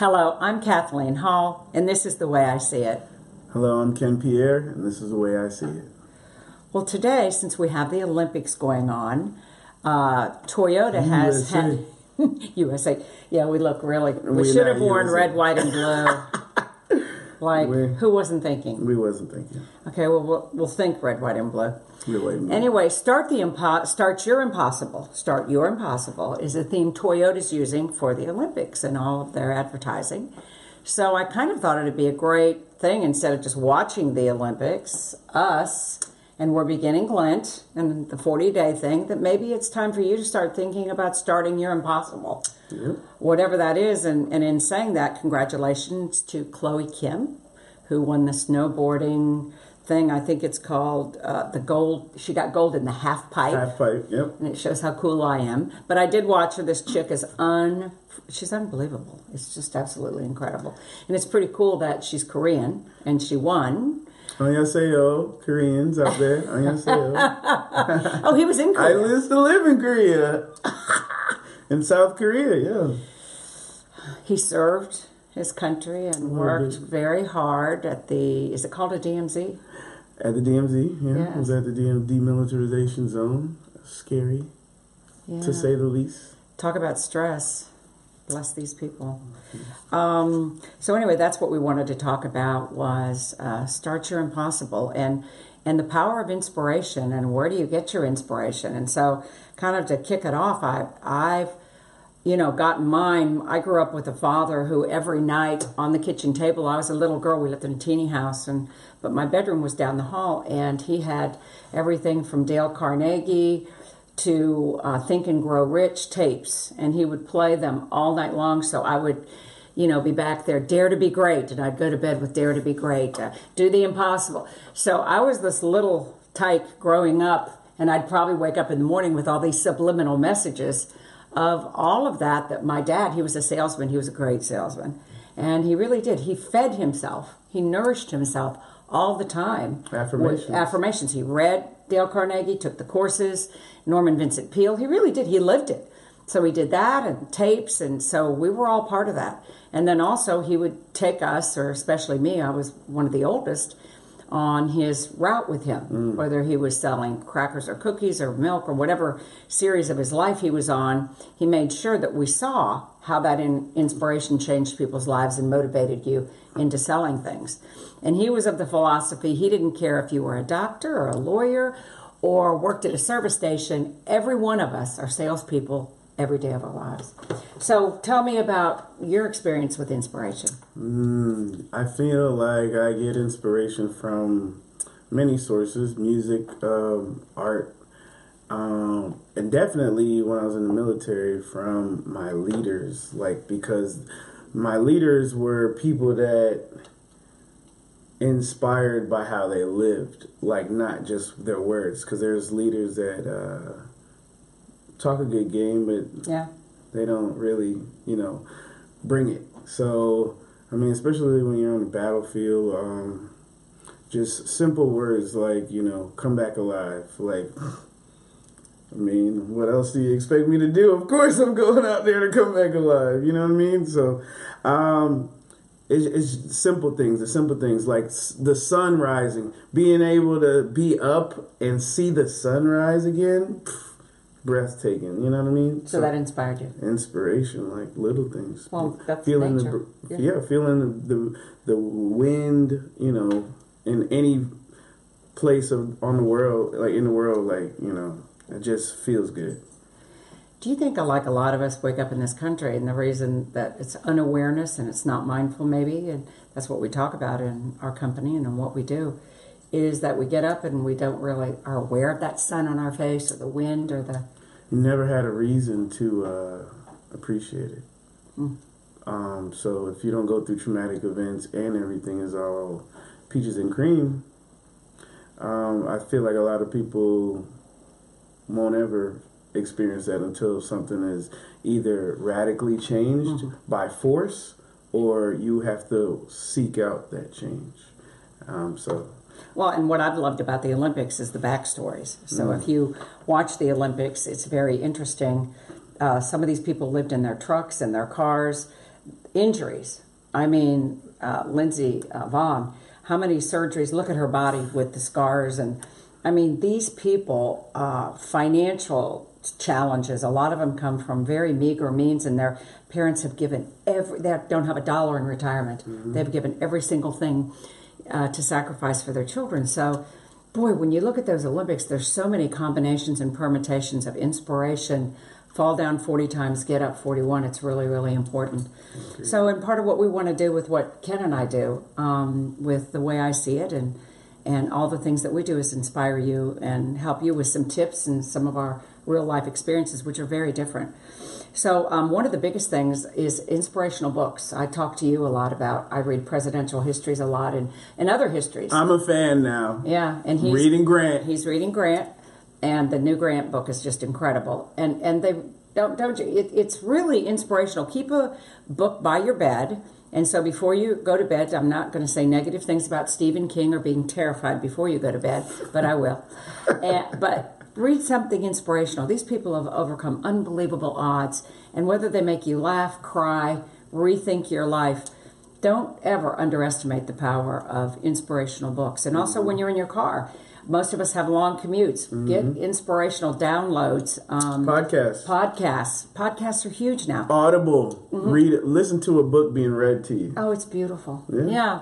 Hello, I'm Kathleen Hall, and this is the way I see it. Hello, I'm Ken Pierre, and this is the way I see it. Well, today, since we have the Olympics going on, uh, Toyota has USA. had USA. Yeah, we look really. We We're should have worn USA. red, white, and blue. like We- who wasn't thinking? We wasn't thinking. Okay, well, we'll we'll think red, white, and blue. We're. Anyway, start the impo- start your impossible. Start your impossible is a theme Toyota's using for the Olympics and all of their advertising. So I kind of thought it'd be a great thing instead of just watching the Olympics, us, and we're beginning Lent and the 40 day thing, that maybe it's time for you to start thinking about starting your impossible. Whatever that is, and, and in saying that, congratulations to Chloe Kim, who won the snowboarding thing. I think it's called uh, the gold. She got gold in the half pipe Half pipe. Yep. and it shows how cool I am. But I did watch her. This chick is un. She's unbelievable. It's just absolutely incredible, and it's pretty cool that she's Korean and she won. Annyeonghaseyo, Koreans out there. Annyeonghaseyo. Oh, he was in Korea. I used to live in Korea. in South Korea, yeah. He served his country and worked very hard at the. Is it called a DMZ? At the DMZ, yeah. Yes. Was at the DM demilitarization zone. Scary, Yeah. to say the least. Talk about stress. Bless these people. Um, so anyway, that's what we wanted to talk about was uh, start your impossible and and the power of inspiration and where do you get your inspiration? And so, kind of to kick it off, I I've you know gotten mine. I grew up with a father who every night on the kitchen table. I was a little girl. We lived in a teeny house, and but my bedroom was down the hall, and he had everything from Dale Carnegie to uh, Think and Grow Rich tapes, and he would play them all night long. So I would, you know, be back there, Dare to Be Great, and I'd go to bed with Dare to Be Great, uh, Do the Impossible. So I was this little tyke growing up, and I'd probably wake up in the morning with all these subliminal messages of all of that. That my dad, he was a salesman, he was a great salesman, and he really did. He fed himself, he nourished himself all the time Affirmations. affirmations. He read Dale Carnegie, took the courses, Norman Vincent Peale. He really did. He lived it. So he did that and tapes, and so we were all part of that. And then also he would take us, or especially me, I was one of the oldest, on his route with him, mm. whether he was selling crackers or cookies or milk or whatever series of his life he was on. He made sure that we saw how that in, inspiration changed people's lives and motivated you into selling things. And he was of the philosophy he didn't care if you were a doctor or a lawyer or worked at a service station. Every one of us are salespeople every day of our lives. So tell me about your experience with inspiration. Mm, I feel like I get inspiration from many sources music, um, art, um, and definitely when I was in the military from my leaders. Like, because my leaders were people that inspired by how they lived, like, not just their words. Because there's leaders that uh, talk a good game, but Yeah. they don't really, you know, bring it. So, I mean, especially when you're on the battlefield, um, just simple words like, you know, come back alive. Like, I mean, what else do you expect me to do? Of course, I'm going out there to come back alive. You know what I mean? So, um, it's, it's simple things, the simple things like the sun rising, being able to be up and see the sunrise again, breathtaking. You know what I mean? So that inspired you. inspiration, like little things. Well, that's feeling nature. the Yeah. yeah. feeling the, the the wind, you know, in any place of on the world, like in the world, like you know, it just feels good. Do you think, like a lot of us, wake up in this country, and the reason that it's unawareness and it's not mindful, maybe, and that's what we talk about in our company and in what we do, is that we get up and we don't really are aware of that sun on our face or the wind or the. You never had a reason to uh, appreciate it. Hmm. Um, so if you don't go through traumatic events and everything is all peaches and cream, um, I feel like a lot of people won't ever experience that until something is either radically changed by force or you have to seek out that change. Um, so Well, and what I've loved about the Olympics is the backstories. So if you watch the Olympics, it's very interesting. Uh, some of these people lived in their trucks and their cars. injuries. I mean, uh, Lindsey uh, Vonn, how many surgeries? Look at her body with the scars. And I mean, these people, uh, financial challenges, a lot of them come from very meager means, and their parents have given every, they don't have a dollar in retirement. They've given every single thing uh, to sacrifice for their children. So, boy, when you look at those Olympics, there's so many combinations and permutations of inspiration. Fall down 40 times, get up 41. It's really, really important. So, and part of what we want to do with what Ken and I do, um, with the way I see it, and and all the things that we do is inspire you and help you with some tips and some of our real life experiences, which are very different. So, um, one of the biggest things is inspirational books. I talk to you a lot about. I read presidential histories a lot and, and other histories. I'm a fan now. yeah, and he's Reading Grant. He's reading Grant, and the new Grant book is just incredible. And and they don't don't you? It, it's really inspirational. Keep a book by your bed. And so before you go to bed, I'm not going to say negative things about Stephen King or being terrified before you go to bed, but I will. and, but read something inspirational. These people have overcome unbelievable odds, and whether they make you laugh, cry, rethink your life, don't ever underestimate the power of inspirational books. And also when you're in your car, most of us have long commutes. Get inspirational downloads. Um, Podcast. podcasts. Podcasts are huge now. Audible. Read it. Listen to a book being read to you. Oh, it's beautiful. Yeah. Yeah,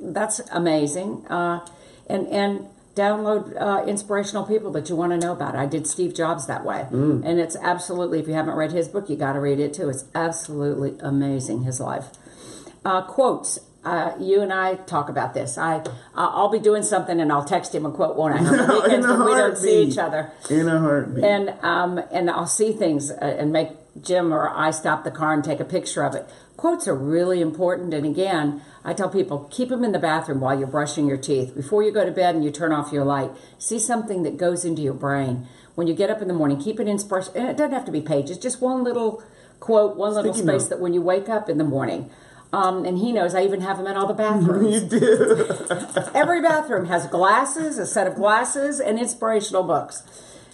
that's amazing. Uh, and and download uh, inspirational people that you want to know about. I did Steve Jobs that way, and it's absolutely. If you haven't read his book, you got to read it too. It's absolutely amazing his life. Uh, quotes. Uh, you and I talk about this. I I'll be doing something and I'll text him a quote, won't I? On the In a we don't see each other In a heartbeat. and um, and I'll see things uh, and make Jim or I stop the car and take a picture of it. Quotes are really important, and again, I tell people keep them in the bathroom while you're brushing your teeth before you go to bed and you turn off your light. See something that goes into your brain when you get up in the morning. Keep it inspiration, and it doesn't have to be pages. Just one little quote, one little Sticky space note. that when you wake up in the morning. Um, and he knows I even have them in all the bathrooms. you do. Every bathroom has glasses, a set of glasses, and inspirational books.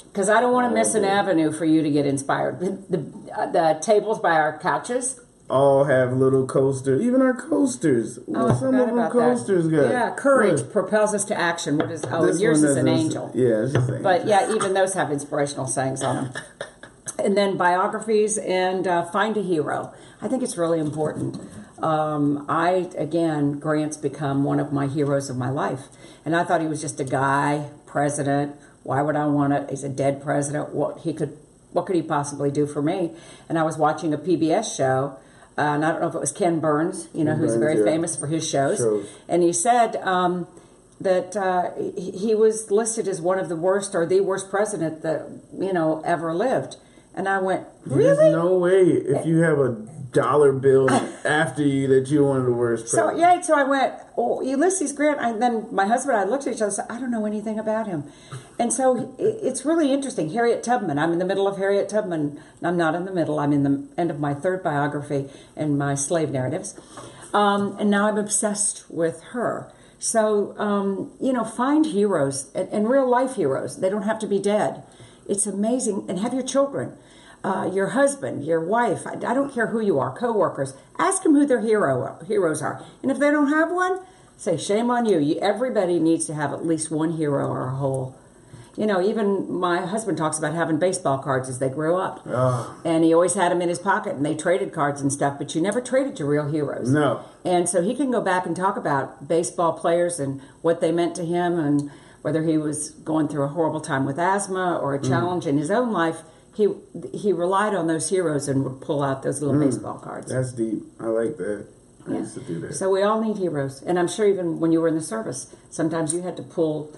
Because I don't want to miss an avenue for you to get inspired. The, the, uh, the tables by our couches. All have little coasters. Even our coasters. Oh, Some of them coasters that. got. Yeah, courage Look, propels us to action. What is? Oh, this yours is an angel. Yeah, it's just an But angel. yeah, even those have inspirational sayings on them. And then biographies and uh, find a hero. I think it's really important. Um, I again, Grant's become one of my heroes of my life, and I thought he was just a guy, president. Why would I want to? He's a dead president. What he could, what could he possibly do for me? And I was watching a PBS show. Uh, and I don't know if it was Ken Burns, you know, who's Burns, very yeah. famous for his shows. Shows. And he said um, that uh, he he was listed as one of the worst or the worst president that you know ever lived. And I went, There's no way if you have a dollar bill after you that one of the worst. So yeah, so I went, oh, Ulysses Grant. And then my husband and I looked at each other and said, I don't know anything about him. And so it's really interesting. Harriet Tubman. I'm in the middle of Harriet Tubman. I'm not in the middle. I'm in the end of my third biography and my slave narratives. Um, and now I'm obsessed with her. So um, you know, find heroes and, and real life heroes. They don't have to be dead. It's amazing. And have your children. Uh, your husband, your wife, I, I don't care who you are, coworkers, ask them who their hero heroes are. And if they don't have one, say shame on you. you. Everybody needs to have at least one hero or a whole. You know, even my husband talks about having baseball cards as they grow up. Ah. And he always had them in his pocket and they traded cards and stuff, but you never traded your real heroes. No. And so he can go back and talk about baseball players and what they meant to him and whether he was going through a horrible time with asthma or a Mm. challenge in his own life. He he relied on those heroes and would pull out those Mm. little baseball cards. That's deep. I like that. I Yeah. used to do that. So we all need heroes, and I'm sure even when you were in the service, sometimes you had to pull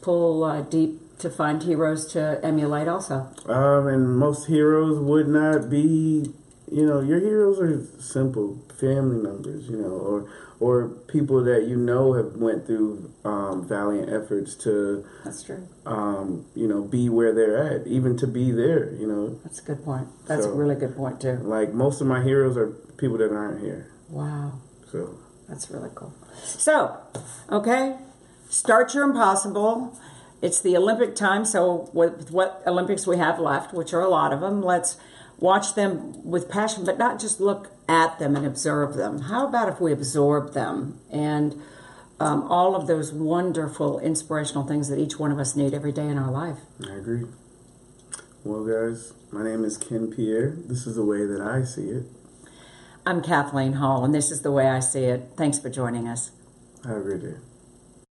pull uh, deep to find heroes to emulate. Also, Um, and most heroes would not be, you know, your heroes are simple family members, you know, or or people that you know have went through um, valiant efforts to, that's true. um, you know, be where they're at, even to be there, you know. That's a good point. That's a really good point too. Like most of my heroes are people that aren't here, Wow. so. That's really cool. So, okay, start your impossible. It's the Olympic time, so with what Olympics we have left, which are a lot of them, let's watch them with passion, but not just look at them and observe them. How about if we absorb them and um, all of those wonderful, inspirational things that each one of us need every day in our life? I agree. Well, guys, my name is Ken Pierre. This is the way that I see it. I'm Kathleen Hall, and this is the way I see it. Thanks for joining us. Have a great day.